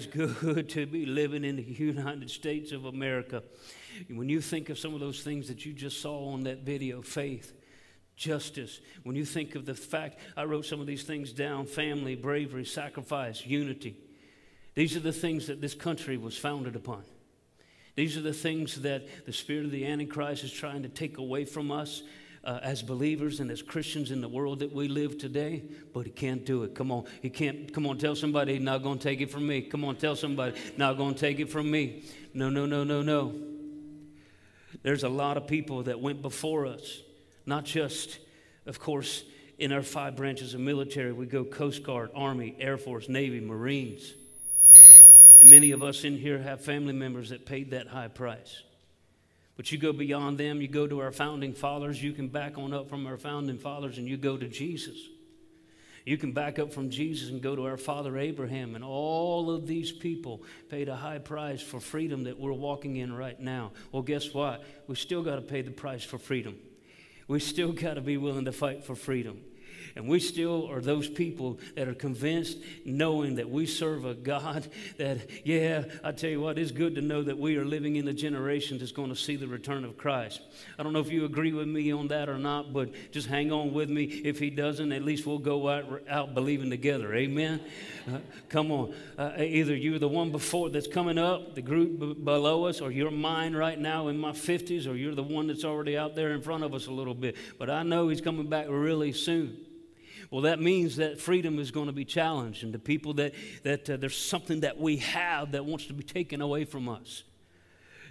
is good to be living in the United States of America. When you think of some of those things that you just saw on that video faith, justice, when you think of the fact, I wrote some of these things down family, bravery, sacrifice, unity. These are the things that this country was founded upon. These are the things that the spirit of the Antichrist is trying to take away from us uh, as believers and as Christians in the world that we live today, but he can't do it. Come on, he can't. Come on, tell somebody, not going to take it from me. Come on, tell somebody, not going to take it from me. No, no, no, no, no. There's a lot of people that went before us, not just, of course, in our five branches of military. We go Coast Guard, Army, Air Force, Navy, Marines. And many of us in here have family members that paid that high price. But you go beyond them, you go to our founding fathers, you can back on up from our founding fathers and you go to Jesus. You can back up from Jesus and go to our father Abraham, and all of these people paid a high price for freedom that we're walking in right now. Well, guess what? We still got to pay the price for freedom. We still got to be willing to fight for freedom. And we still are those people that are convinced, knowing that we serve a God that, yeah, I tell you what, it's good to know that we are living in the generation that's going to see the return of Christ. I don't know if you agree with me on that or not, but just hang on with me. If he doesn't, at least we'll go out, out believing together. Amen? Uh, come on. Uh, either you're the one before that's coming up, the group b- below us, or you're mine right now in my 50s, or you're the one that's already out there in front of us a little bit. But I know he's coming back really soon. Well, that means that freedom is going to be challenged, and the people that, that uh, there's something that we have that wants to be taken away from us.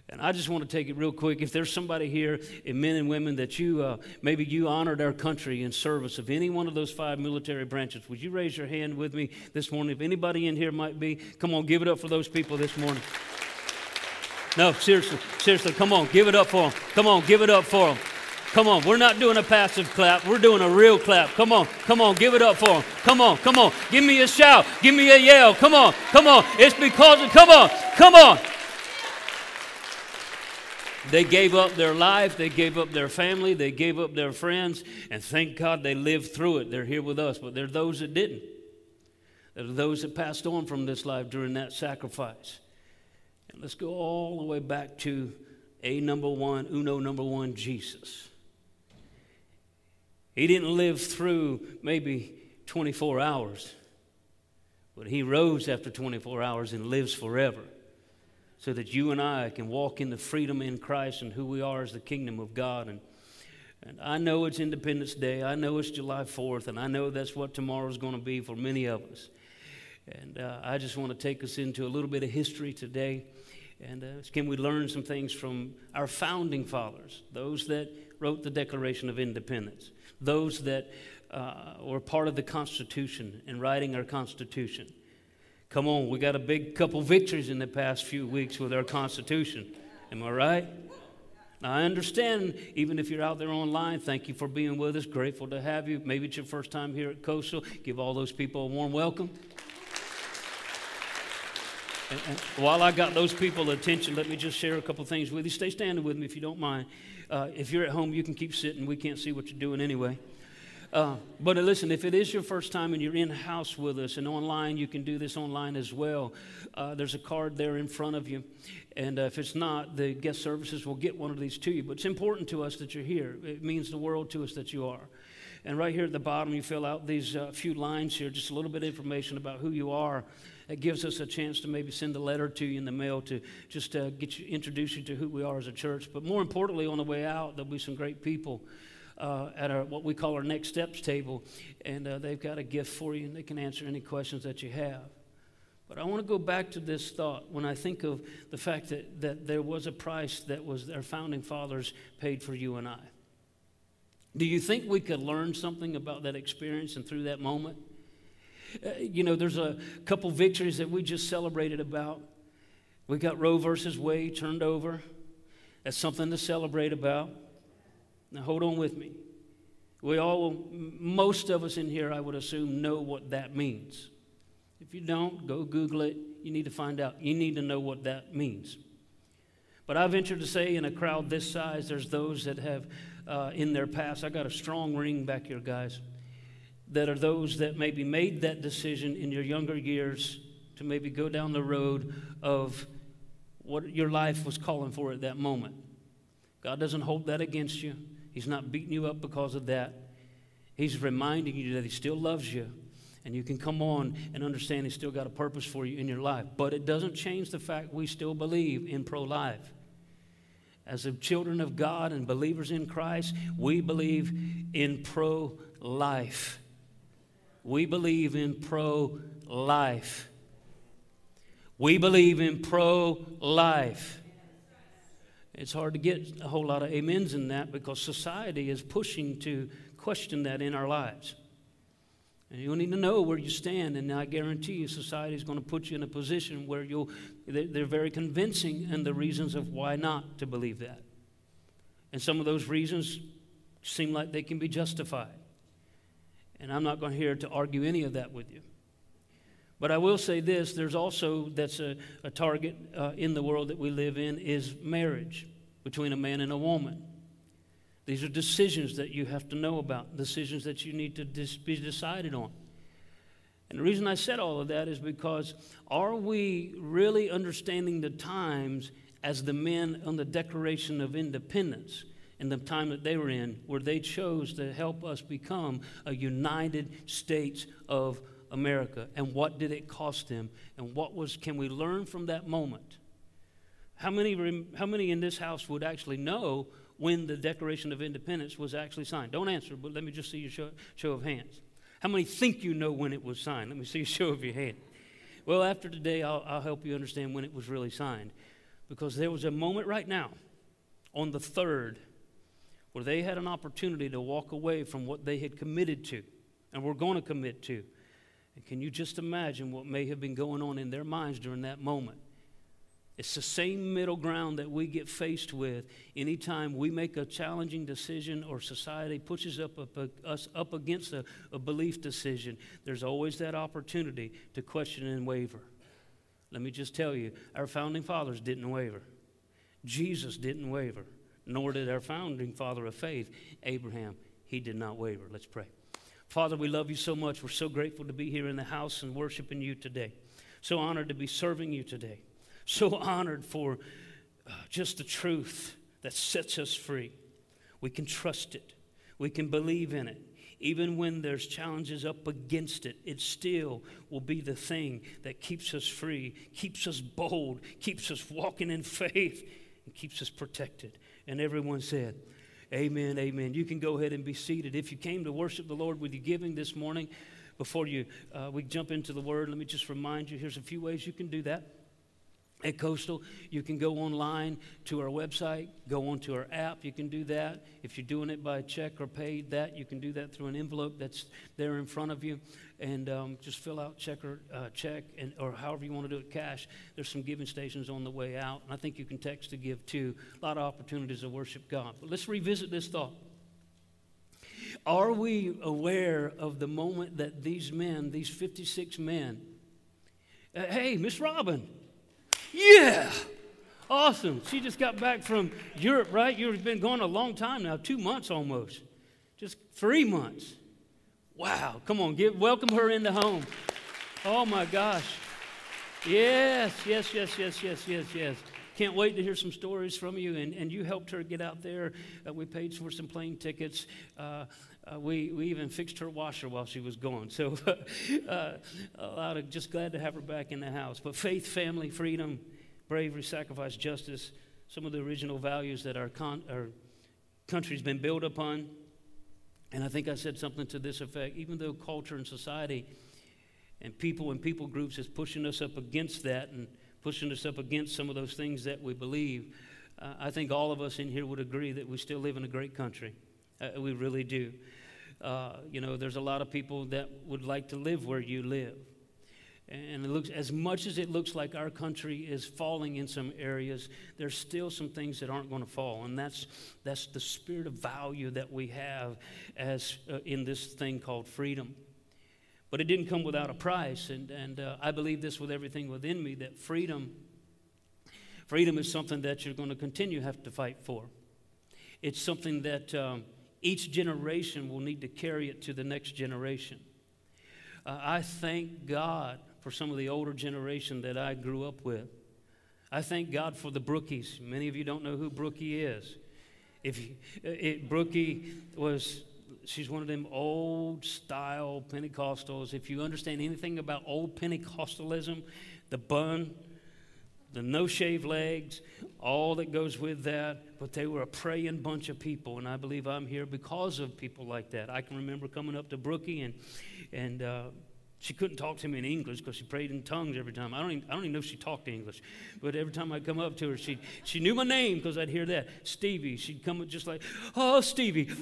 And I just want to take it real quick. If there's somebody here, men and women, that you uh, maybe you honored our country in service of any one of those five military branches, would you raise your hand with me this morning? If anybody in here might be, come on, give it up for those people this morning. No, seriously, seriously, come on, give it up for them. Come on, give it up for them. Come on, we're not doing a passive clap. We're doing a real clap. Come on, come on, give it up for them. Come on, come on. Give me a shout. Give me a yell. Come on, come on. It's because of, come on, come on. They gave up their life, they gave up their family, they gave up their friends, and thank God they lived through it. They're here with us, but there are those that didn't. There are those that passed on from this life during that sacrifice. And let's go all the way back to A number one, uno number one, Jesus. He didn't live through maybe 24 hours, but he rose after 24 hours and lives forever so that you and I can walk in the freedom in Christ and who we are as the kingdom of God. And, and I know it's Independence Day. I know it's July 4th, and I know that's what tomorrow is going to be for many of us. And uh, I just want to take us into a little bit of history today. And uh, can we learn some things from our founding fathers, those that wrote the Declaration of Independence? Those that uh, were part of the Constitution and writing our Constitution. Come on, we got a big couple victories in the past few weeks with our Constitution. Am I right? Now, I understand, even if you're out there online, thank you for being with us. Grateful to have you. Maybe it's your first time here at Coastal. Give all those people a warm welcome. While I got those people attention, let me just share a couple things with you. Stay standing with me if you don't mind. Uh, if you're at home, you can keep sitting. We can't see what you're doing anyway. Uh, but listen, if it is your first time and you're in house with us and online, you can do this online as well. Uh, there's a card there in front of you. And uh, if it's not, the guest services will get one of these to you. But it's important to us that you're here. It means the world to us that you are. And right here at the bottom, you fill out these uh, few lines here, just a little bit of information about who you are. It gives us a chance to maybe send a letter to you in the mail to just uh, get you, introduce you to who we are as a church. But more importantly, on the way out, there'll be some great people. Uh, at our, what we call our next steps table, and uh, they've got a gift for you, and they can answer any questions that you have. But I want to go back to this thought when I think of the fact that, that there was a price that was our founding fathers paid for you and I. Do you think we could learn something about that experience and through that moment? Uh, you know, there's a couple victories that we just celebrated about. We got Roe versus Wade turned over. That's something to celebrate about. Now, hold on with me. We all, most of us in here, I would assume, know what that means. If you don't, go Google it. You need to find out. You need to know what that means. But I venture to say, in a crowd this size, there's those that have uh, in their past. I got a strong ring back here, guys that are those that maybe made that decision in your younger years to maybe go down the road of what your life was calling for at that moment. God doesn't hold that against you. He's not beating you up because of that. He's reminding you that He still loves you. And you can come on and understand He's still got a purpose for you in your life. But it doesn't change the fact we still believe in pro life. As the children of God and believers in Christ, we believe in pro life. We believe in pro life. We believe in pro life. It's hard to get a whole lot of amens in that because society is pushing to question that in our lives. And you'll need to know where you stand, and I guarantee you, society is going to put you in a position where you'll, they're very convincing in the reasons of why not to believe that. And some of those reasons seem like they can be justified. And I'm not going here to argue any of that with you. But I will say this there's also, that's a, a target uh, in the world that we live in, is marriage between a man and a woman. These are decisions that you have to know about, decisions that you need to dis- be decided on. And the reason I said all of that is because are we really understanding the times as the men on the Declaration of Independence in the time that they were in, where they chose to help us become a United States of America? And what did it cost them? And what was, can we learn from that moment? How many, how many in this house would actually know when the Declaration of Independence was actually signed? Don't answer, but let me just see your show, show of hands. How many think you know when it was signed? Let me see a show of your hand. Well, after today, I'll, I'll help you understand when it was really signed. Because there was a moment right now, on the 3rd, where they had an opportunity to walk away from what they had committed to and were going to commit to. And can you just imagine what may have been going on in their minds during that moment? It's the same middle ground that we get faced with anytime we make a challenging decision or society pushes up, up, us up against a, a belief decision. There's always that opportunity to question and waver. Let me just tell you, our founding fathers didn't waver. Jesus didn't waver, nor did our founding father of faith, Abraham. He did not waver. Let's pray. Father, we love you so much. We're so grateful to be here in the house and worshiping you today. So honored to be serving you today so honored for uh, just the truth that sets us free. We can trust it, we can believe in it. Even when there's challenges up against it, it still will be the thing that keeps us free, keeps us bold, keeps us walking in faith, and keeps us protected. And everyone said, Amen, amen. You can go ahead and be seated. If you came to worship the Lord with your giving this morning, before you uh, we jump into the Word, let me just remind you here's a few ways you can do that at Coastal. You can go online to our website, go onto our app. You can do that. If you're doing it by check or paid, that you can do that through an envelope that's there in front of you, and um, just fill out check or uh, check, and or however you want to do it, cash. There's some giving stations on the way out, and I think you can text to give too. A lot of opportunities to worship God. But let's revisit this thought. Are we aware of the moment that these men, these 56 men, uh, hey, Miss Robin, yeah. Awesome. She just got back from Europe, right? You've been gone a long time now, two months almost. Just three months. Wow. Come on, give welcome her into home. Oh my gosh. Yes, yes, yes, yes, yes, yes, yes. Can't wait to hear some stories from you. And, and you helped her get out there. Uh, we paid for some plane tickets. Uh, uh, we, we even fixed her washer while she was gone. So, a lot of just glad to have her back in the house. But faith, family, freedom, bravery, sacrifice, justice, some of the original values that our, con- our country's been built upon. And I think I said something to this effect. Even though culture and society and people and people groups is pushing us up against that and pushing us up against some of those things that we believe, uh, I think all of us in here would agree that we still live in a great country. Uh, we really do. Uh, you know, there's a lot of people that would like to live where you live. And it looks, as much as it looks like our country is falling in some areas, there's still some things that aren't going to fall. And that's, that's the spirit of value that we have as uh, in this thing called freedom. But it didn't come without a price. And, and uh, I believe this with everything within me that freedom, freedom is something that you're going to continue have to fight for. It's something that um, each generation will need to carry it to the next generation. Uh, I thank God for some of the older generation that I grew up with. I thank God for the Brookies. Many of you don't know who Brookie is. If you, it, Brookie was, she's one of them old style Pentecostals. If you understand anything about old Pentecostalism, the bun, the no shave legs, all that goes with that. But they were a praying bunch of people, and I believe I'm here because of people like that. I can remember coming up to Brookie and and uh, she couldn't talk to me in English because she prayed in tongues every time. I don't, even, I don't even know if she talked English. But every time I'd come up to her, she, she knew my name because I'd hear that. Stevie. She'd come just like, oh, Stevie.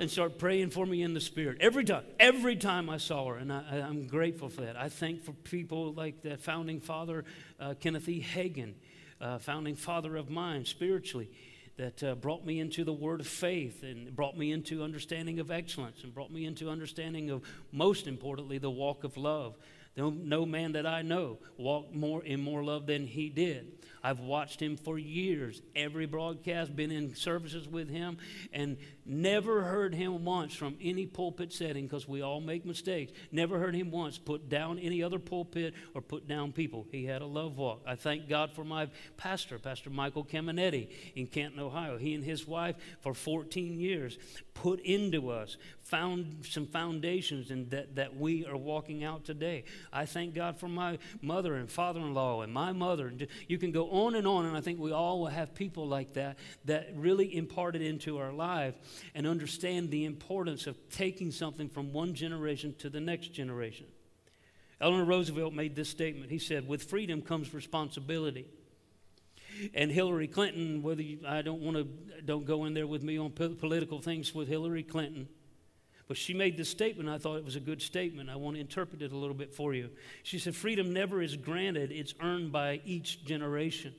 And start praying for me in the Spirit. Every time. Every time I saw her. And I, am grateful for that. I thank for people like that founding father, uh, Kenneth E. Hagin, uh, founding father of mine spiritually that uh, brought me into the word of faith and brought me into understanding of excellence and brought me into understanding of, most importantly, the walk of love. No, man that I know walked more in more love than he did. I've watched him for years, every broadcast, been in services with him, and never heard him once from any pulpit setting because we all make mistakes. Never heard him once put down any other pulpit or put down people. He had a love walk. I thank God for my pastor, Pastor Michael Cameneti in Canton, Ohio. He and his wife for 14 years put into us, found some foundations and that, that we are walking out today. I thank God for my mother and father in law and my mother. You can go on and on, and I think we all will have people like that that really imparted into our life and understand the importance of taking something from one generation to the next generation. Eleanor Roosevelt made this statement. He said, With freedom comes responsibility. And Hillary Clinton, whether you, I don't want to, don't go in there with me on political things with Hillary Clinton, but she made this statement. I thought it was a good statement. I want to interpret it a little bit for you. She said, Freedom never is granted, it's earned by each generation.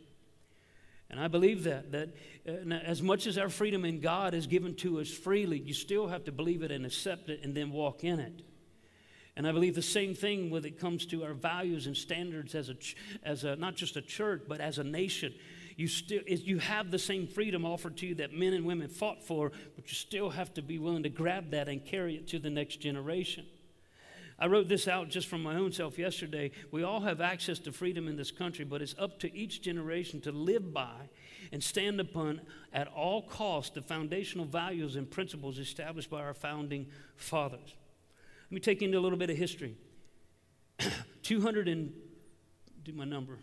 And I believe that, that uh, as much as our freedom in God is given to us freely, you still have to believe it and accept it and then walk in it. And I believe the same thing when it comes to our values and standards as a, as a not just a church, but as a nation. You, still, you have the same freedom offered to you that men and women fought for, but you still have to be willing to grab that and carry it to the next generation. I wrote this out just from my own self yesterday. We all have access to freedom in this country, but it's up to each generation to live by and stand upon at all costs the foundational values and principles established by our founding fathers. Let me take you into a little bit of history. 200 and do my number.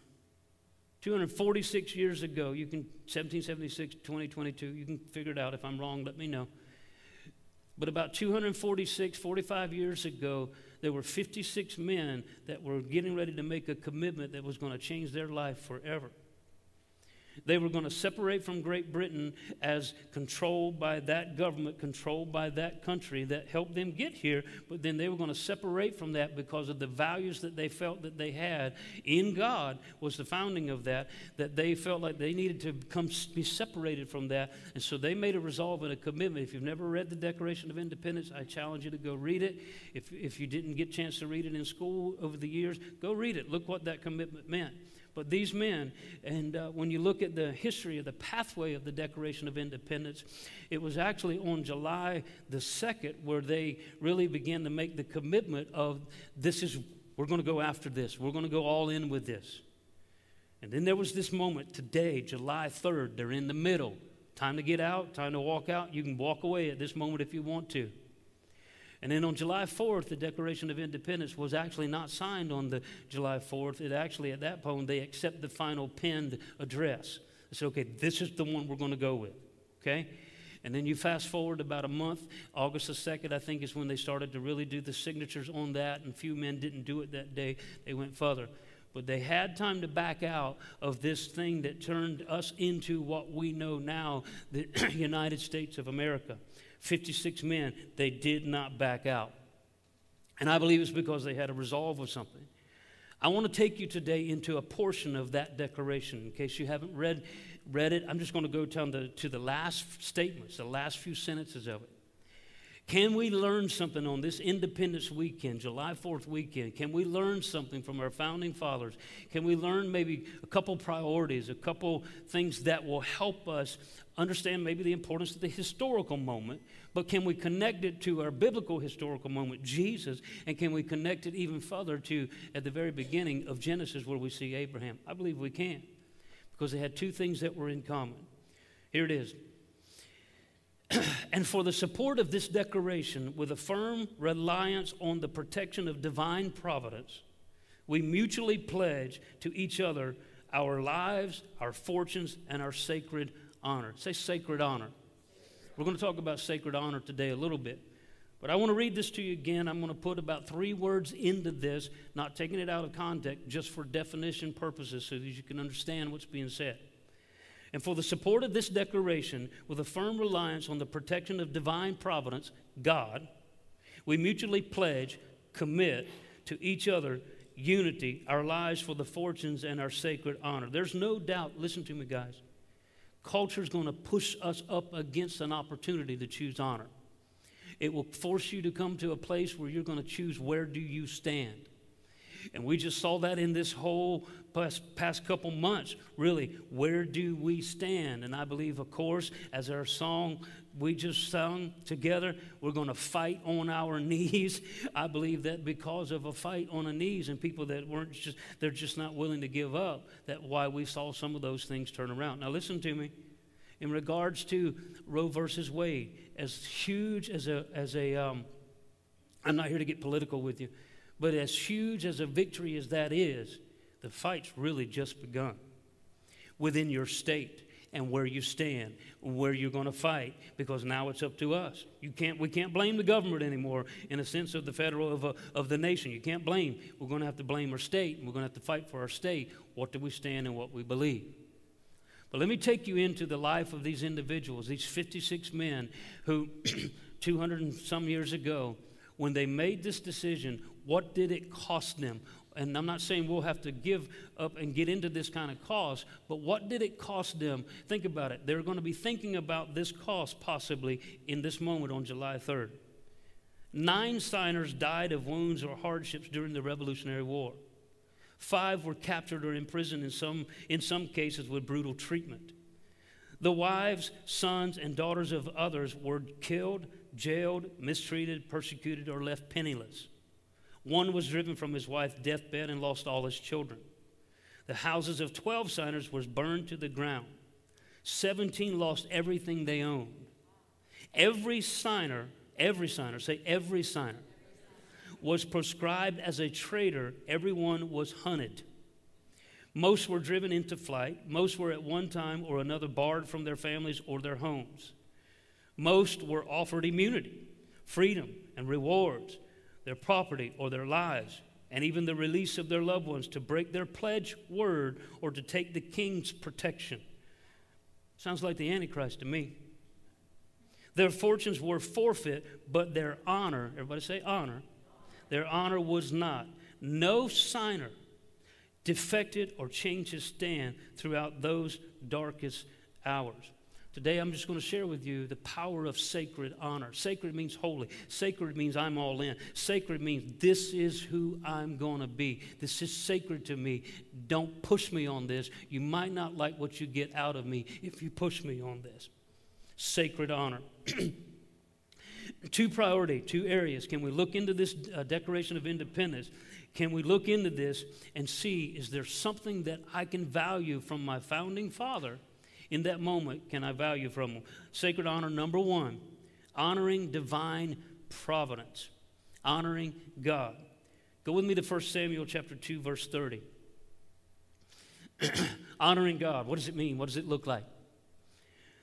246 years ago, you can 1776, 2022, you can figure it out. If I'm wrong, let me know. But about 246, 45 years ago, there were 56 men that were getting ready to make a commitment that was going to change their life forever. They were going to separate from Great Britain as controlled by that government, controlled by that country that helped them get here, but then they were going to separate from that because of the values that they felt that they had in God was the founding of that, that they felt like they needed to come be separated from that. And so they made a resolve and a commitment. If you've never read the Declaration of Independence, I challenge you to go read it. If, if you didn't get a chance to read it in school over the years, go read it. Look what that commitment meant. But these men, and uh, when you look at the history of the pathway of the Declaration of Independence, it was actually on July the 2nd where they really began to make the commitment of this is, we're going to go after this, we're going to go all in with this. And then there was this moment today, July 3rd, they're in the middle. Time to get out, time to walk out. You can walk away at this moment if you want to. And then on July 4th, the Declaration of Independence was actually not signed on the July 4th. It actually, at that point, they accept the final penned address. They said, okay, this is the one we're going to go with. Okay? And then you fast forward about a month, August the 2nd, I think, is when they started to really do the signatures on that, and few men didn't do it that day. They went further. But they had time to back out of this thing that turned us into what we know now, the United States of America. 56 men, they did not back out. And I believe it's because they had a resolve of something. I want to take you today into a portion of that declaration. In case you haven't read, read it, I'm just going to go down to, to the last statements, the last few sentences of it. Can we learn something on this Independence weekend, July 4th weekend? Can we learn something from our founding fathers? Can we learn maybe a couple priorities, a couple things that will help us understand maybe the importance of the historical moment, but can we connect it to our biblical historical moment, Jesus, and can we connect it even further to at the very beginning of Genesis where we see Abraham? I believe we can because they had two things that were in common. Here it is and for the support of this declaration, with a firm reliance on the protection of divine providence, we mutually pledge to each other our lives, our fortunes, and our sacred honor. Say sacred honor. We're going to talk about sacred honor today a little bit. But I want to read this to you again. I'm going to put about three words into this, not taking it out of context, just for definition purposes so that you can understand what's being said and for the support of this declaration, with a firm reliance on the protection of divine providence, God, we mutually pledge, commit to each other unity, our lives for the fortunes and our sacred honor. There's no doubt, listen to me, guys, culture is going to push us up against an opportunity to choose honor. It will force you to come to a place where you're going to choose where do you stand. And we just saw that in this whole past, past couple months. Really, where do we stand? And I believe, of course, as our song we just sung together, we're going to fight on our knees. I believe that because of a fight on the knees and people that weren't just, they're just not willing to give up, that why we saw some of those things turn around. Now, listen to me. In regards to Roe versus Wade, as huge as a, as a um, I'm not here to get political with you, but as huge as a victory as that is, the fight's really just begun within your state and where you stand, where you're going to fight, because now it's up to us. You can't, we can't blame the government anymore in a sense of the federal of, a, of the nation. You can't blame. We're going to have to blame our state, and we're going to have to fight for our state. What do we stand and what we believe? But let me take you into the life of these individuals, these 56 men who, 200 and some years ago, when they made this decision, what did it cost them? And I'm not saying we'll have to give up and get into this kind of cost, but what did it cost them? Think about it. They're going to be thinking about this cost possibly in this moment on July 3rd. Nine signers died of wounds or hardships during the Revolutionary War. Five were captured or imprisoned in some, in some cases with brutal treatment. The wives, sons, and daughters of others were killed, jailed, mistreated, persecuted, or left penniless. One was driven from his wife's deathbed and lost all his children. The houses of 12 signers was burned to the ground. 17 lost everything they owned. Every signer, every signer, say every signer, was proscribed as a traitor. Everyone was hunted. Most were driven into flight. Most were at one time or another barred from their families or their homes. Most were offered immunity, freedom, and rewards their property, or their lives, and even the release of their loved ones to break their pledge word or to take the king's protection. Sounds like the Antichrist to me. Their fortunes were forfeit, but their honor, everybody say honor, their honor was not. No signer defected or changed his stand throughout those darkest hours. Today, I'm just going to share with you the power of sacred honor. Sacred means holy. Sacred means I'm all in. Sacred means this is who I'm going to be. This is sacred to me. Don't push me on this. You might not like what you get out of me if you push me on this. Sacred honor. two priority, two areas. Can we look into this uh, Declaration of Independence? Can we look into this and see is there something that I can value from my founding father? In that moment can I value from them? Sacred honor, number one, honoring divine providence, honoring God. Go with me to 1 Samuel chapter 2, verse 30. honoring God, what does it mean? What does it look like?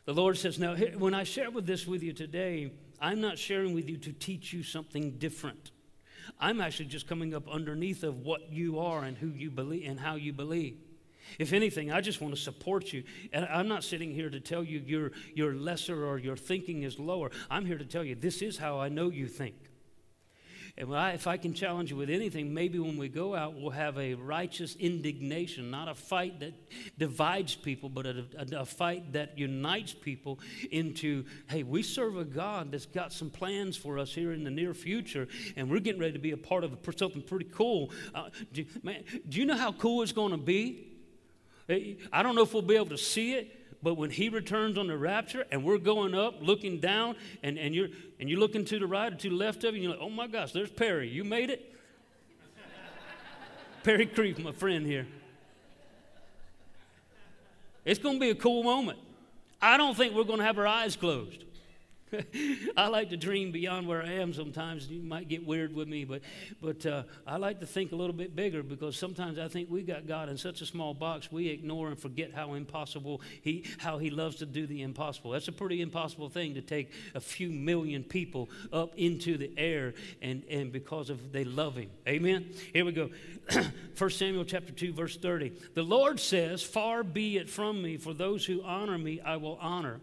The Lord says, Now, when I share with this with you today, I'm not sharing with you to teach you something different. I'm actually just coming up underneath of what you are and who you believe and how you believe. If anything, I just want to support you. And I'm not sitting here to tell you you're, you're lesser or your thinking is lower. I'm here to tell you this is how I know you think. And I, if I can challenge you with anything, maybe when we go out, we'll have a righteous indignation, not a fight that divides people, but a, a, a, fight that unites people into, hey, we serve a God that's got some plans for us here in the near future, and we're getting ready to be a part of something pretty cool. Uh, do, man, do you know how cool it's going to be? I don't know if we'll be able to see it, but when he returns on the rapture and we're going up, looking down, and, and, you're, and you're looking to the right or to the left of you, and you're like, oh my gosh, there's Perry. You made it? Perry Creep, my friend here. It's going to be a cool moment. I don't think we're going to have our eyes closed. I like to dream beyond where I am sometimes. You might get weird with me, but, but uh, I like to think a little bit bigger because sometimes I think we got God in such a small box we ignore and forget how impossible he, how he loves to do the impossible. That's a pretty impossible thing to take a few million people up into the air and, and because of they love him. Amen? Here we go. 1 Samuel chapter 2, verse 30. The Lord says, Far be it from me, for those who honor me I will honor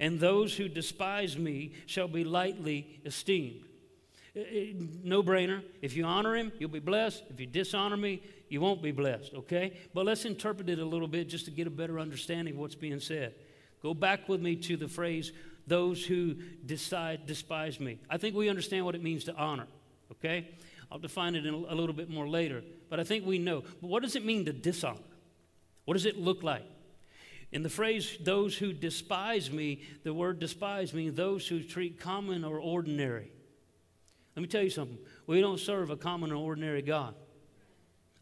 and those who despise me shall be lightly esteemed. Uh, uh, no brainer. If you honor him, you'll be blessed. If you dishonor me, you won't be blessed, okay? But let's interpret it a little bit just to get a better understanding of what's being said. Go back with me to the phrase, those who decide, despise me. I think we understand what it means to honor, okay? I'll define it a little bit more later, but I think we know. But what does it mean to dishonor? What does it look like? In the phrase, those who despise me, the word despise means those who treat common or ordinary. Let me tell you something. We don't serve a common or ordinary God.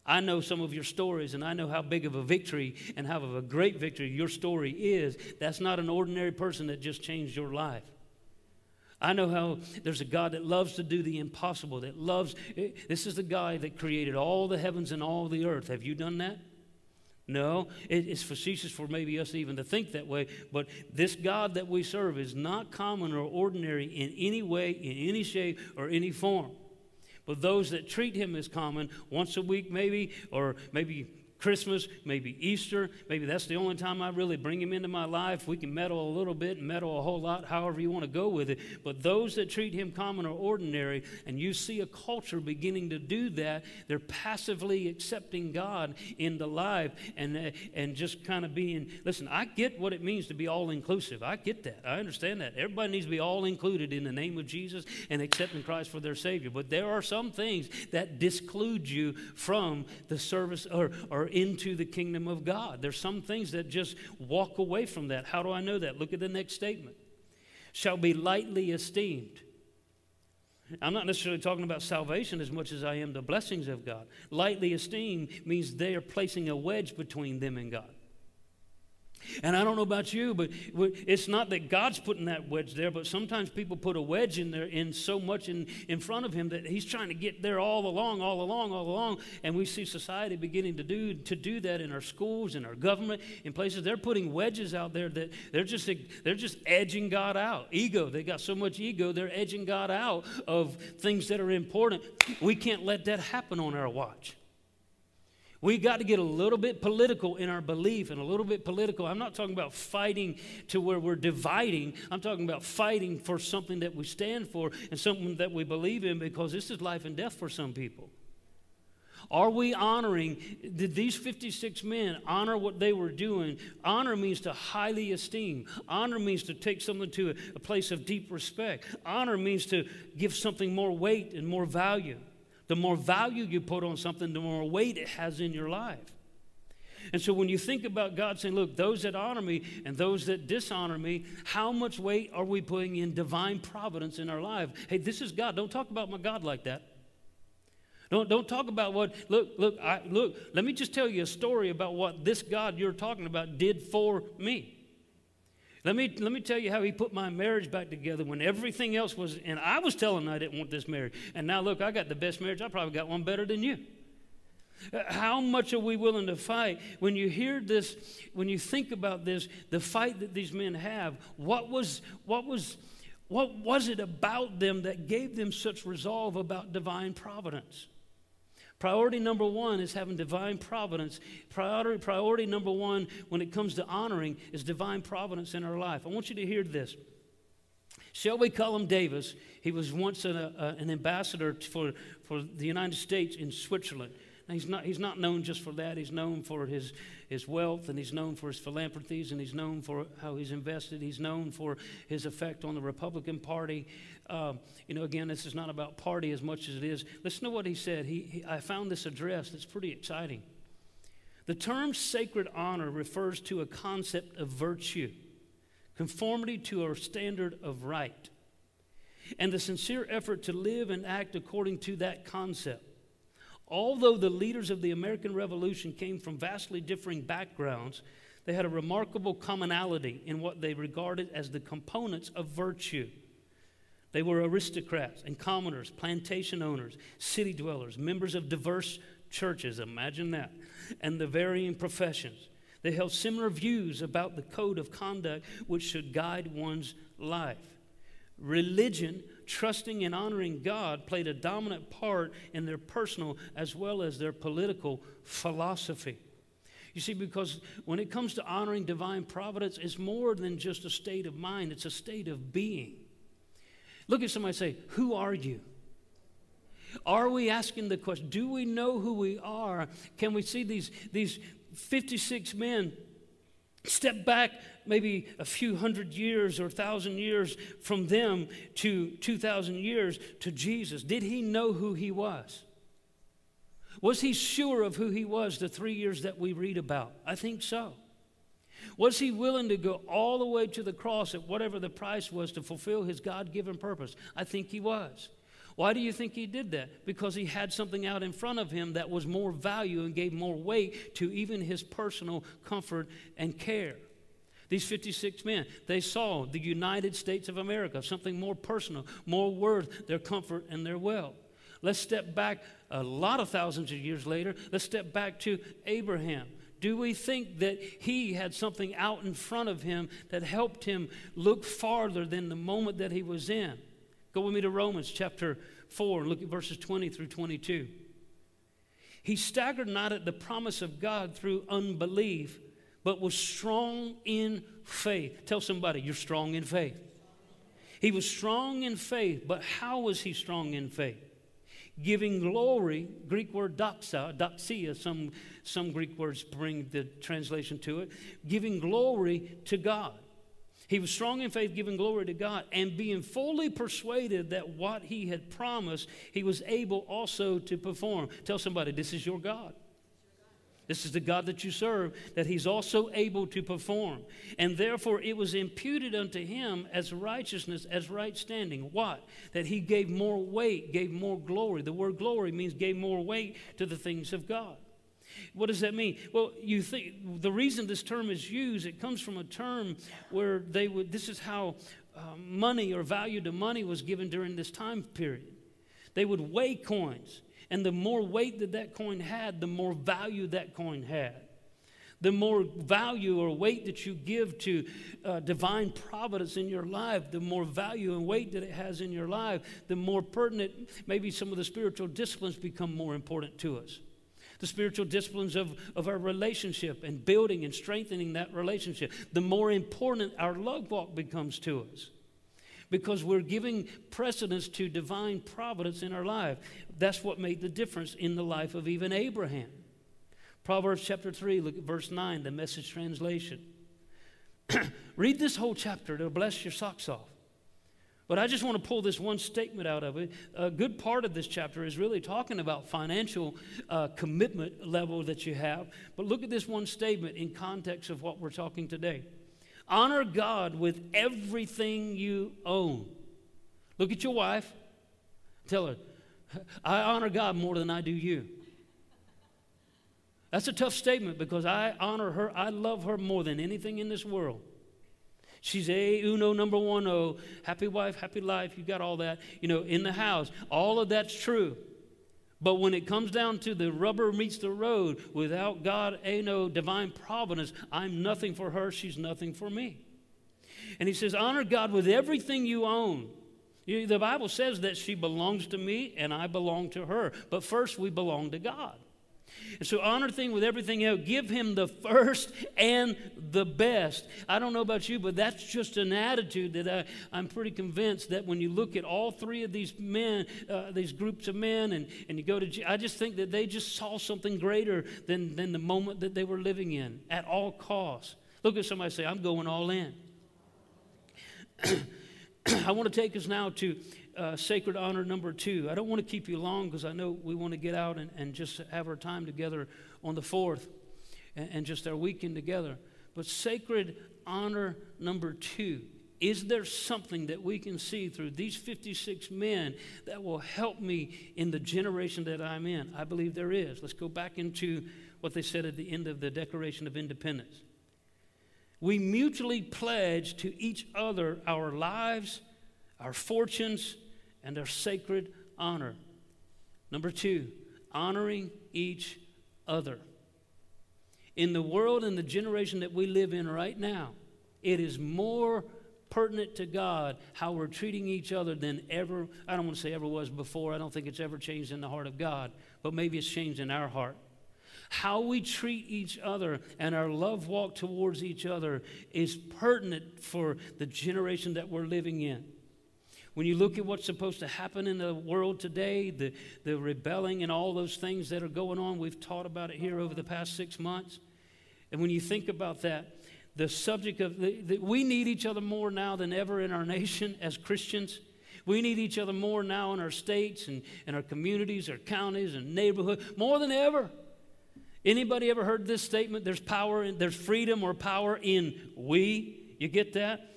I know some of your stories, and I know how big of a victory and how of a great victory your story is. That's not an ordinary person that just changed your life. I know how there's a God that loves to do the impossible, that loves. Eh, this is the guy that created all the heavens and all the earth. Have you done that? No, it's facetious for maybe us even to think that way, but this God that we serve is not common or ordinary in any way, in any shape, or any form. But those that treat him as common once a week, maybe, or maybe Christmas, maybe Easter, maybe that's the only time I really bring him into my life. We can meddle a little bit and meddle a whole lot, however you want to go with it. But those that treat him common or ordinary, and you see a culture beginning to do that, they're passively accepting God into life and, uh, and just kind of being, listen, I get what it means to be all inclusive. I get that. I understand that. Everybody needs to be all included in the name of Jesus and accepting Christ for their Savior. But there are some things that disclude you from the service or, or into the kingdom of God. There's some things that just walk away from that. How do I know that? Look at the next statement. Shall be lightly esteemed. I'm not necessarily talking about salvation as much as I am the blessings of God. Lightly esteemed means they are placing a wedge between them and God. And I don't know about you, but it's not that God's putting that wedge there, but sometimes people put a wedge in there in so much in, in front of him that he's trying to get there all along, all along, all along. And we see society beginning to do to do that in our schools, in our government, in places. They're putting wedges out there that they're just they're just edging God out. Ego. They got so much ego, they're edging God out of things that are important. We can't let that happen on our watch. We got to get a little bit political in our belief and a little bit political. I'm not talking about fighting to where we're dividing. I'm talking about fighting for something that we stand for and something that we believe in because this is life and death for some people. Are we honoring, did these 56 men honor what they were doing? Honor means to highly esteem. Honor means to take something to a, a place of deep respect. Honor means to give something more weight and more value. The more value you put on something, the more weight it has in your life. And so when you think about God saying, look, those that honor me and those that dishonor me, how much weight are we putting in divine providence in our life? Hey, this is God. Don't talk about my God like that. Don't, don't talk about what, look, look, I, look, let me just tell you a story about what this God you're talking about did for me. Let me, let me tell you how he put my marriage back together when everything else was, and I was telling I didn't want this marriage. And now look, I got the best marriage. I probably got one better than you. Uh, how much are we willing to fight? When you hear this, when you think about this, the fight that these men have, what was, what was, what was it about them that gave them such resolve about divine providence? Priority number one is having divine providence. Priority, priority number one when it comes to honoring is divine providence in our life. I want you to hear this. Shelby Cullom Davis, he was once an, uh, an ambassador for, for the United States in Switzerland. Now, he's not, he's not known just for that. He's known for his, his wealth, and he's known for his philanthropies, and he's known for how he's invested. He's known for his effect on the Republican Party. Um, you know, again, this is not about party as much as it is. Listen to what he said. He, he, I found this address that's pretty exciting. The term sacred honor refers to a concept of virtue conformity to our standard of right, and the sincere effort to live and act according to that concept. Although the leaders of the American Revolution came from vastly differing backgrounds, they had a remarkable commonality in what they regarded as the components of virtue. They were aristocrats and commoners, plantation owners, city dwellers, members of diverse churches, imagine that, and the varying professions. They held similar views about the code of conduct which should guide one's life. Religion, trusting and honoring God, played a dominant part in their personal as well as their political philosophy. You see, because when it comes to honoring divine providence, it's more than just a state of mind, it's a state of being. Look at somebody say, Who are you? Are we asking the question, do we know who we are? Can we see these, these 56 men step back maybe a few hundred years or thousand years from them to 2,000 years to Jesus? Did he know who he was? Was he sure of who he was the three years that we read about? I think so. Was he willing to go all the way to the cross at whatever the price was to fulfill his God given purpose? I think he was. Why do you think he did that? Because he had something out in front of him that was more value and gave more weight to even his personal comfort and care. These 56 men, they saw the United States of America, something more personal, more worth their comfort and their wealth. Let's step back a lot of thousands of years later. Let's step back to Abraham. Do we think that he had something out in front of him that helped him look farther than the moment that he was in? Go with me to Romans chapter 4 and look at verses 20 through 22. He staggered not at the promise of God through unbelief, but was strong in faith. Tell somebody, you're strong in faith. He was strong in faith, but how was he strong in faith? Giving glory, Greek word doxa, doxia, some, some Greek words bring the translation to it, giving glory to God. He was strong in faith, giving glory to God, and being fully persuaded that what he had promised, he was able also to perform. Tell somebody, this is your God. This is the God that you serve, that he's also able to perform. And therefore, it was imputed unto him as righteousness, as right standing. What? That he gave more weight, gave more glory. The word glory means gave more weight to the things of God. What does that mean? Well, you think the reason this term is used, it comes from a term where they would, this is how uh, money or value to money was given during this time period. They would weigh coins, and the more weight that that coin had, the more value that coin had. The more value or weight that you give to uh, divine providence in your life, the more value and weight that it has in your life, the more pertinent maybe some of the spiritual disciplines become more important to us the spiritual disciplines of, of our relationship and building and strengthening that relationship, the more important our love walk becomes to us. Because we're giving precedence to divine providence in our life. That's what made the difference in the life of even Abraham. Proverbs chapter 3, look at verse 9, the message translation. Read this whole chapter, it'll bless your socks off. But I just want to pull this one statement out of it. A good part of this chapter is really talking about financial uh, commitment level that you have. But look at this one statement in context of what we're talking today. Honor God with everything you own. Look at your wife. Tell her, I honor God more than I do you. That's a tough statement because I honor her, I love her more than anything in this world. She's a uno number one oh, happy wife, happy life. You got all that, you know, in the house. All of that's true. But when it comes down to the rubber meets the road, without God, a no divine providence, I'm nothing for her. She's nothing for me. And he says, honor God with everything you own. The Bible says that she belongs to me and I belong to her. But first, we belong to God. And so honor thing with everything else. Give him the first and the best. I don't know about you, but that's just an attitude that I, I'm pretty convinced that when you look at all three of these men, uh, these groups of men, and, and you go to, I just think that they just saw something greater than, than the moment that they were living in at all costs. Look at somebody say, I'm going all in. I want to take us now to uh, sacred honor number two. I don't want to keep you long because I know we want to get out and, and just have our time together on the 4th and, and just our weekend together. But sacred honor number two. Is there something that we can see through these 56 men that will help me in the generation that I'm in? I believe there is. Let's go back into what they said at the end of the Declaration of Independence. We mutually pledge to each other our lives, our fortunes, and our sacred honor. Number two, honoring each other. In the world and the generation that we live in right now, it is more pertinent to God how we're treating each other than ever, I don't want to say ever was before. I don't think it's ever changed in the heart of God, but maybe it's changed in our heart. How we treat each other and our love walk towards each other is pertinent for the generation that we're living in. When you look at what's supposed to happen in the world today, the, the rebelling and all those things that are going on, we've taught about it here over the past six months. And when you think about that, the subject of the, the, we need each other more now than ever in our nation as Christians. We need each other more now in our states and in our communities, our counties, and neighborhood, more than ever. Anybody ever heard this statement? There's power, in, there's freedom or power in we. You get that?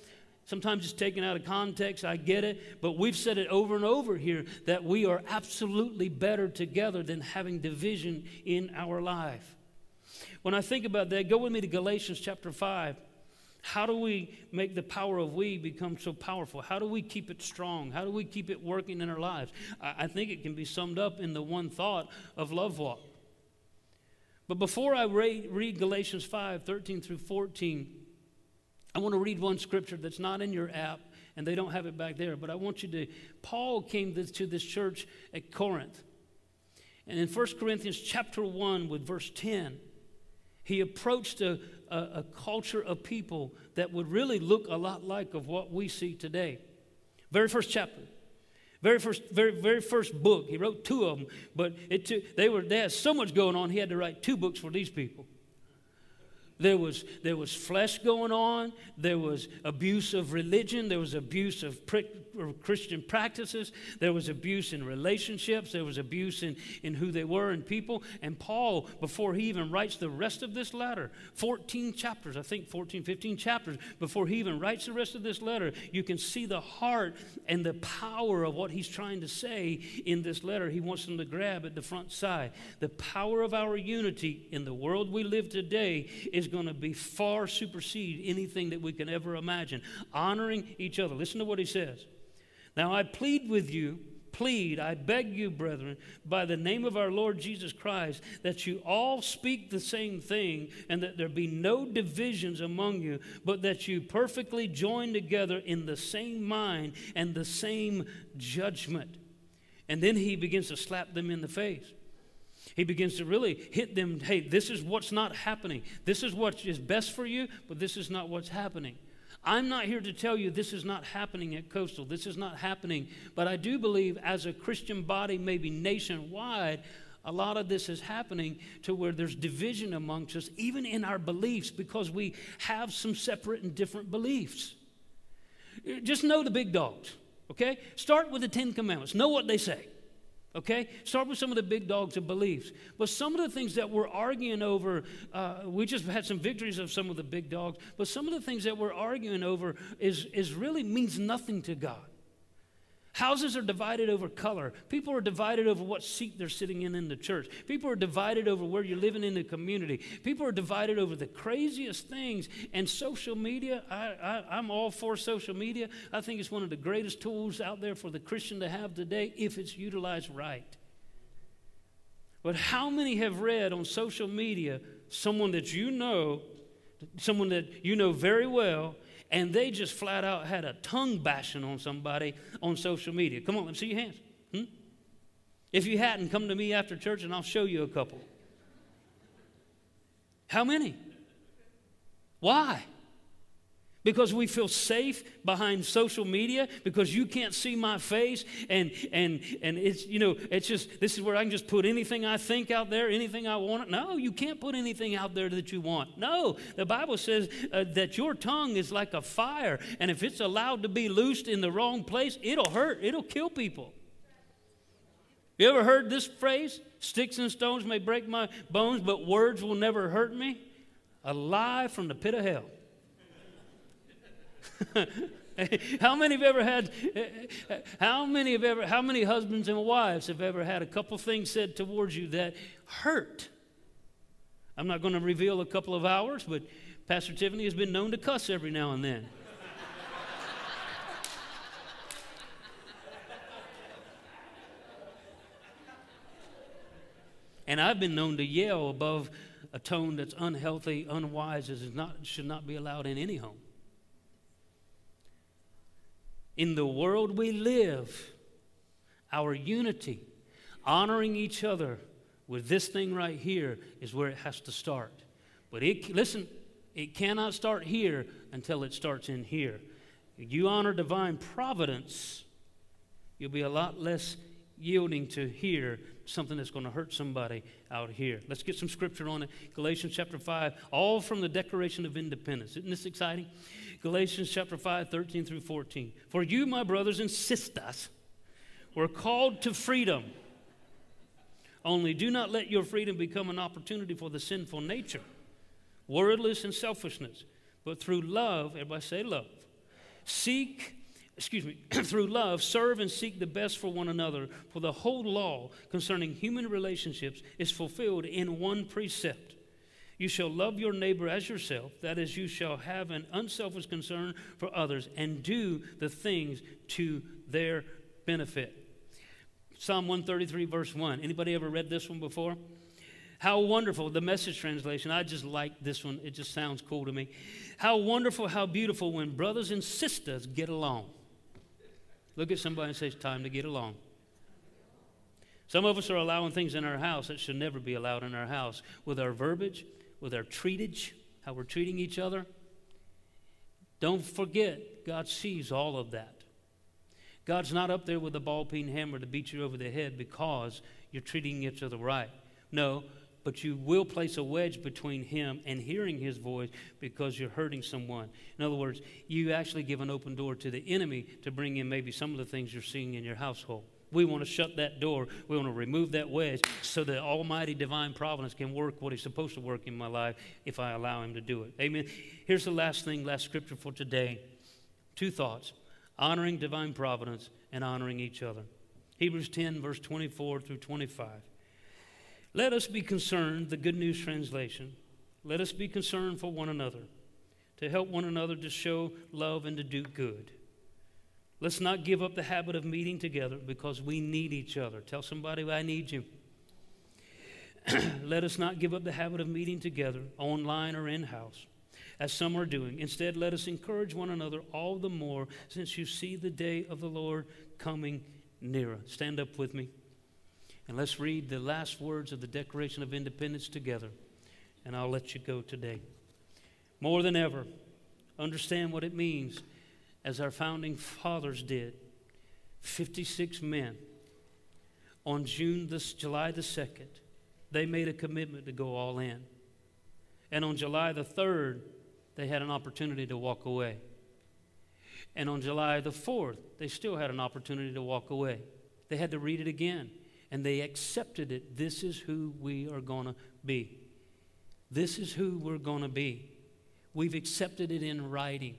Sometimes it's taken out of context, I get it, but we've said it over and over here that we are absolutely better together than having division in our life. When I think about that, go with me to Galatians chapter 5. How do we make the power of we become so powerful? How do we keep it strong? How do we keep it working in our lives? I, think it can be summed up in the one thought of love walk. But before I read Galatians 5 13 through 14, I want to read one scripture that's not in your app, and they don't have it back there, but I want you to. Paul came to this church at Corinth. And in 1 Corinthians chapter 1 with verse 10, he approached a, a, a, culture of people that would really look a lot like of what we see today. Very first chapter. Very first, very, very first book. He wrote two of them, but it took, they were they had so much going on. He had to write two books for these people. There was, there was flesh going on. There was abuse of religion. There was abuse of Christian practices. There was abuse in relationships. There was abuse in, in who they were and people. And Paul, before he even writes the rest of this letter, 14 chapters, I think 14, 15 chapters, before he even writes the rest of this letter, you can see the heart and the power of what he's trying to say in this letter. He wants them to grab at the front side. The power of our unity in the world we live today is going to be far supersede anything that we can ever imagine. Honoring each other. Listen to what he says. Now I plead with you, plead, I beg you, brethren, by the name of our Lord Jesus Christ, that you all speak the same thing, and that there be no divisions among you, but that you perfectly join together in the same mind and the same judgment. And then he begins to slap them in the face. He begins to really hit them hey, this is what's not happening. This is what is best for you, but this is not what's happening. I'm not here to tell you this is not happening at Coastal. This is not happening. But I do believe as a Christian body, maybe nationwide, a lot of this is happening to where there's division amongst us, even in our beliefs, because we have some separate and different beliefs. Just know the big dogs, okay? Start with the Ten Commandments, know what they say. Okay? Start with some of the big dogs of beliefs. But some of the things that we're arguing over, uh, we just had some victories of some of the big dogs, but some of the things that we're arguing over is, is really means nothing to God. Houses are divided over color. People are divided over what seat they're sitting in in the church. People are divided over where you're living in the community. People are divided over the craziest things. And social media, I, I, am all for social media. I think it's one of the greatest tools out there for the Christian to have today if it's utilized right. But how many have read on social media someone that you know, someone that you know very well, and they just flat out had a tongue bashing on somebody on social media. Come on, let me see your hands. Hmm? If you hadn't, come to me after church and I'll show you a couple. How many? Why? Because we feel safe behind social media because you can't see my face and and and it's you know it's just this is where i can just put anything i think out there anything i want. No you can't put anything out there that you want. No the bible says uh, that your tongue is like a fire and if it's allowed to be loosed in the wrong place it'll hurt it'll kill people. You ever heard this phrase? Sticks and stones may break my bones but words will never hurt me. A lie from the pit of hell how many have ever had how many have ever how many husbands and wives have ever had a couple things said towards you that hurt? I'm not going to reveal a couple of hours but pastor tiffany has been known to cuss every now and then. And i've been known to yell above a tone that's unhealthy unwise is not should not be allowed in any home in the world we live, our unity, honoring each other with this thing right here is where it has to start. But it, listen, it cannot start here until it starts in here. If you honor divine providence, you'll be a lot less yielding to hear something that's going to hurt somebody out here. Let's get some scripture on it. Galatians chapter 5, all from the Declaration of Independence. Isn't this exciting? Galatians chapter 5, 13 through 14. For you, my brothers and sisters, were called to freedom. Only do not let your freedom become an opportunity for the sinful nature, wordless and selfishness, but through love, everybody say love, seek excuse me, through love, serve and seek the best for one another. For the whole law concerning human relationships is fulfilled in one precept you shall love your neighbor as yourself. That is, you shall have an unselfish concern for others and do the things to their benefit. Psalm 133, verse 1. Anybody ever read this one before? How wonderful, the message translation. I just like this one. It just sounds cool to me. How wonderful, how beautiful when brothers and sisters get along. Look at somebody and say, It's time to get along. Some of us are allowing things in our house that should never be allowed in our house with our verbiage, with our treatage, how we're treating each other. Don't forget, God sees all of that. God's not up there with a ball peen hammer to beat you over the head because you're treating each other right. No, but you will place a wedge between him and hearing his voice because you're hurting someone. In other words, you actually give an open door to the enemy to bring in maybe some of the things you're seeing in your household. We want to shut that door. We want to remove that wedge so that Almighty Divine Providence can work what He's supposed to work in my life if I allow Him to do it. Amen. Here's the last thing, last scripture for today. Two thoughts honoring divine providence and honoring each other. Hebrews 10, verse 24 through 25. Let us be concerned, the Good News Translation, let us be concerned for one another, to help one another to show love and to do good. Let's not give up the habit of meeting together because we need each other. Tell somebody, I need you. let us not give up the habit of meeting together, online or in house, as some are doing. Instead, let us encourage one another all the more since you see the day of the Lord coming nearer. Stand up with me and let's read the last words of the Declaration of Independence together, and I'll let you go today. More than ever, understand what it means as our founding fathers did 56 men. On June this July the 2nd they made a commitment to go all in. And on July the 3rd they had an opportunity to walk away. And on July the 4th they still had an opportunity to walk away. They had to read it again and they accepted it this is who we are going to be this is who we're going to be we've accepted it in writing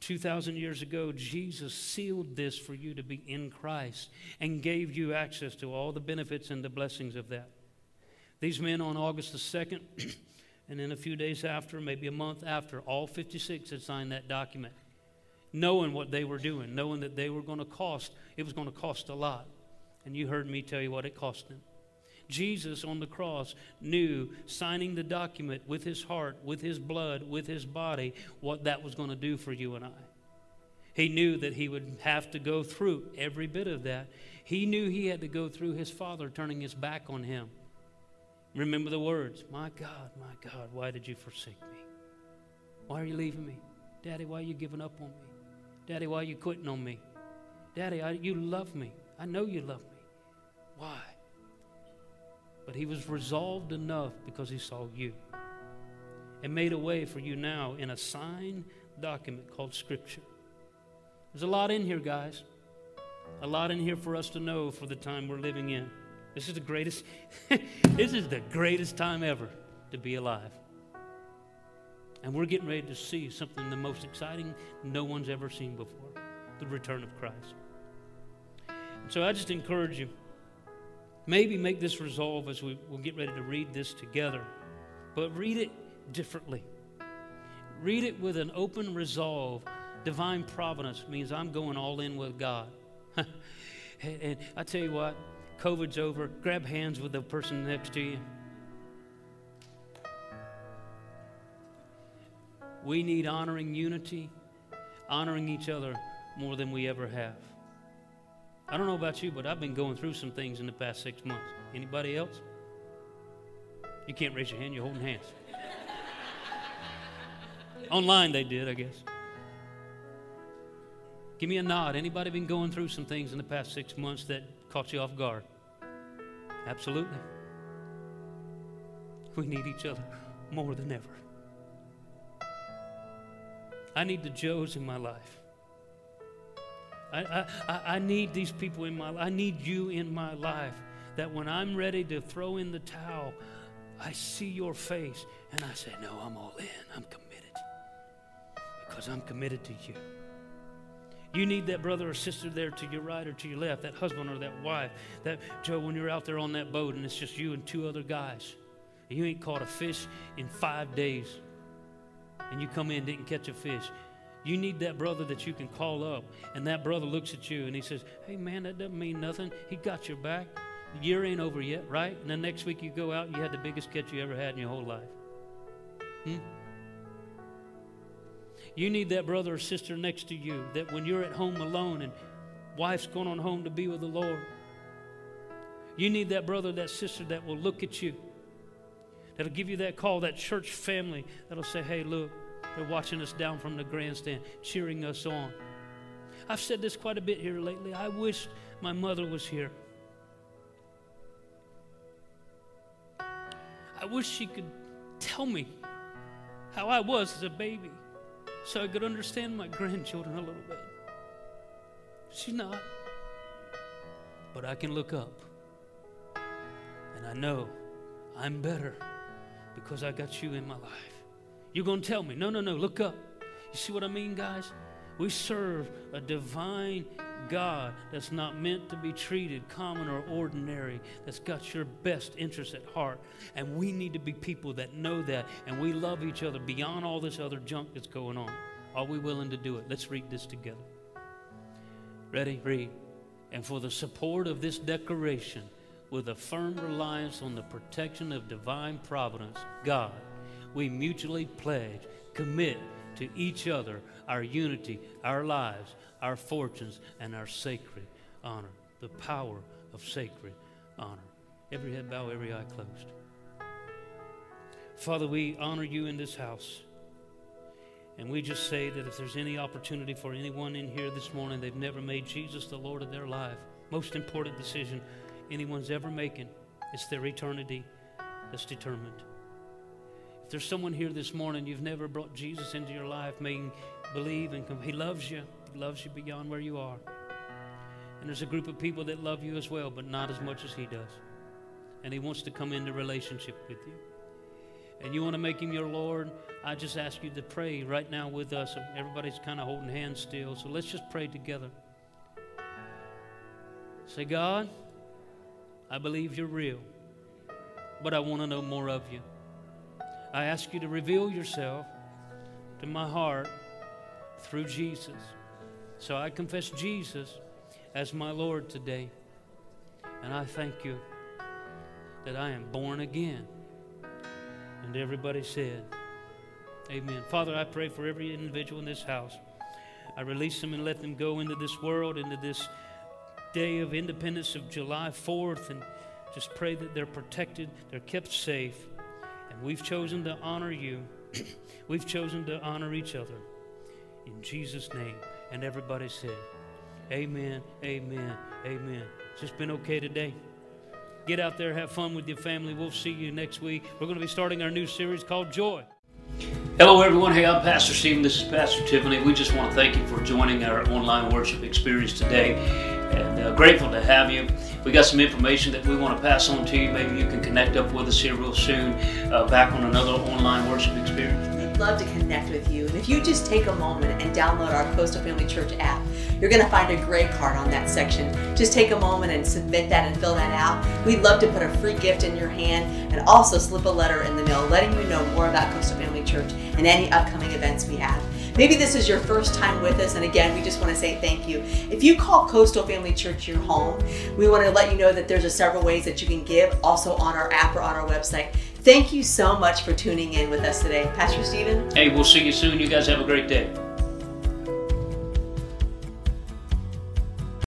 2,000 years ago, Jesus sealed this for you to be in Christ and gave you access to all the benefits and the blessings of that. These men on August the 2nd, and then a few days after, maybe a month after, all 56 had signed that document, knowing what they were doing, knowing that they were going to cost, it was going to cost a lot. And you heard me tell you what it cost him. Jesus on the cross knew, signing the document with his heart, with his blood, with his body, what that was going to do for you and I. He knew that he would have to go through every bit of that. He knew he had to go through his father turning his back on him Remember the words My God, my God, why did you forsake me? Why are you leaving me? Daddy, why are you giving up on me? Daddy, why are you quitting on me? Daddy, I, you love me. I know you love me. Why? But he was resolved enough because he saw you and made a way for you now in a signed document called Scripture. There's a lot in here, guys. A lot in here for us to know for the time we're living in. This is the greatest this is the greatest time ever to be alive. And we're getting ready to see something the most exciting no one's ever seen before, the return of Christ. And so I just encourage you maybe make this resolve as we, we'll get ready to read this together, but read it differently. Read it with an open resolve. Divine providence means I'm going all in with God. and, and I tell you what, COVID's over. Grab hands with the person next to you. We need honoring unity, honoring each other more than we ever have. I don't know about you, but I've been going through some things in the past six months. Anybody else? You can't raise your hand, you're holding hands. Online they did, I guess. Give me a nod. Anybody been going through some things in the past six months that caught you off guard? Absolutely. We need each other more than ever. I need the Joes in my life. I, I, I need these people in my life. I need you in my life. That when I'm ready to throw in the towel, I see your face and I say, No, I'm all in. I'm committed. Because I'm committed to you. You need that brother or sister there to your right or to your left, that husband or that wife. That Joe, when you're out there on that boat and it's just you and two other guys, and you ain't caught a fish in five days, and you come in didn't catch a fish. You need that brother that you can call up, and that brother looks at you and he says, Hey man, that doesn't mean nothing. He got your back. The year ain't over yet, right? And then next week you go out and you had the biggest catch you ever had in your whole life. Hmm? You need that brother or sister next to you that when you're at home alone and wife's going on home to be with the Lord, you need that brother, that sister that will look at you, that'll give you that call, that church family that'll say, Hey, look, they're watching us down from the grandstand, cheering us on. I've said this quite a bit here lately. I wish my mother was here. I wish she could tell me how I was as a baby so I could understand my grandchildren a little bit. She's not. But I can look up. And I know I'm better because I got you in my life. You're going to tell me, no, no, no, look up. You see what I mean, guys? We serve a divine God that's not meant to be treated common or ordinary, that's got your best interest at heart. And we need to be people that know that and we love each other beyond all this other junk that's going on. Are we willing to do it? Let's read this together. Ready? Read. And for the support of this declaration, with a firm reliance on the protection of divine providence, God we mutually pledge, commit to each other our unity, our lives, our fortunes, and our sacred honor. The power of sacred honor. Every head bow, every eye closed. Father, we honor you in this house. And we just say that if there's any opportunity for anyone in here this morning, they've never made Jesus the Lord of their life, most important decision anyone's ever making, it's their eternity that's determined. If there's someone here this morning, you've never brought Jesus into your life, may believe and come. He loves you. He loves you beyond where you are. And there's a group of people that love you as well, but not as much as He does. And He wants to come into relationship with you. And you want to make Him your Lord, I just ask you to pray right now with us. Everybody's kind of holding hands still, so let's just pray together. Say, God, I believe you're real, but I want to know more of you. I ask you to reveal yourself to my heart through Jesus. So I confess Jesus as my Lord today. And I thank you that I am born again. And everybody said, Amen. Father, I pray for every individual in this house. I release them and let them go into this world, into this day of independence of July 4th, and Just pray that they're protected, they're kept safe, and we've chosen to honor you. we've chosen to honor each other. In Jesus' name. And everybody said, Amen, amen, amen. It's just been okay today. Get out there, have fun with your family. We'll see you next week. We're going to be starting our new series called Joy. Hello, everyone. Hey, I'm Pastor Stephen. This is Pastor Tiffany. We just want to thank you for joining our online worship experience today and uh, grateful to have you. We got some information that we want to pass on to you. Maybe you can connect up with us here real soon, uh, back on another online worship experience We'd love to connect with you. And if you just take a moment and download our Coastal Family Church app, you're going to find a gray card on that section. Just take a moment and submit that and fill that out. We'd love to put a free gift in your hand and also slip a letter in the mail letting you know more about Coastal Family Church and any upcoming events we have. Maybe this is your first time with us, and again, we just want to say thank you. If you call Coastal Family Church your home, we want to let you know that there's a several ways that you can give, also on our app or on our website. Thank you so much for tuning in with us today. Pastor Stephen? Hey, we'll see you soon. You guys have a great day.